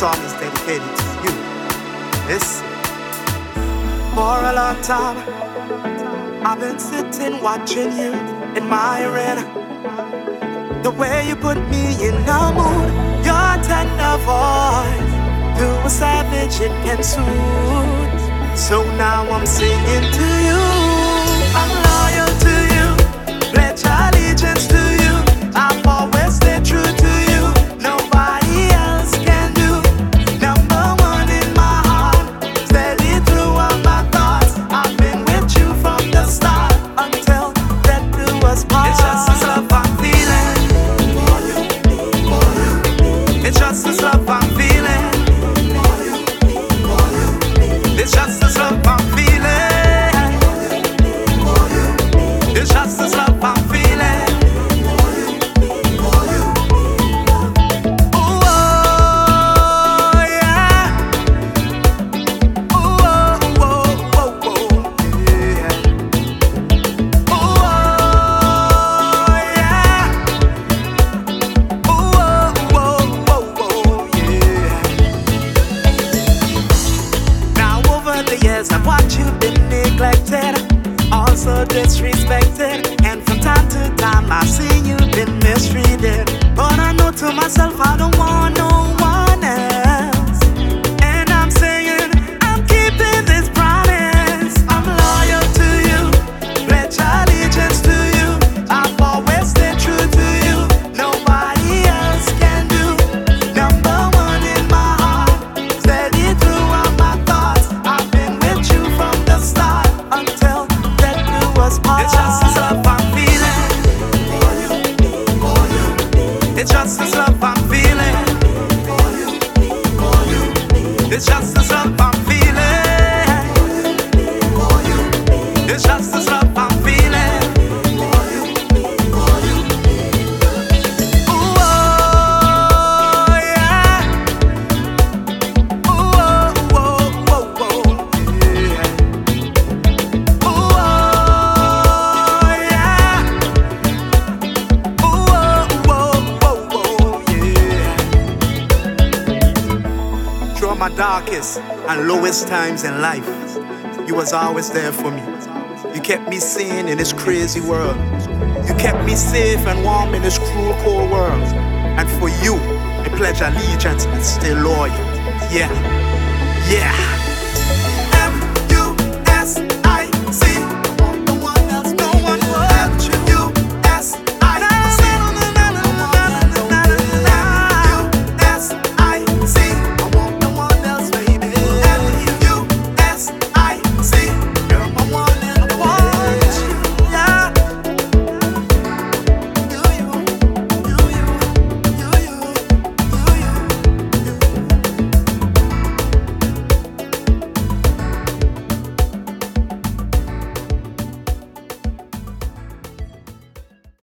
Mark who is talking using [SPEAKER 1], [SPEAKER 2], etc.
[SPEAKER 1] song is dedicated to you. Listen. For a long time, I've been sitting watching you, admiring the way you put me in a mood. Your tender voice, to a savage it can soothe. So now I'm singing to you. I'm loyal to you, pledge allegiance years I've been neglected, also disrespected, and from time to time I've seen you been mistreated. But I know to myself I don't want no Through my darkest and lowest times in life, you was always there for me. You kept me sane in this crazy world. You kept me safe and warm in this cruel, cold world. And for you, I pledge allegiance and stay loyal. Yeah, yeah.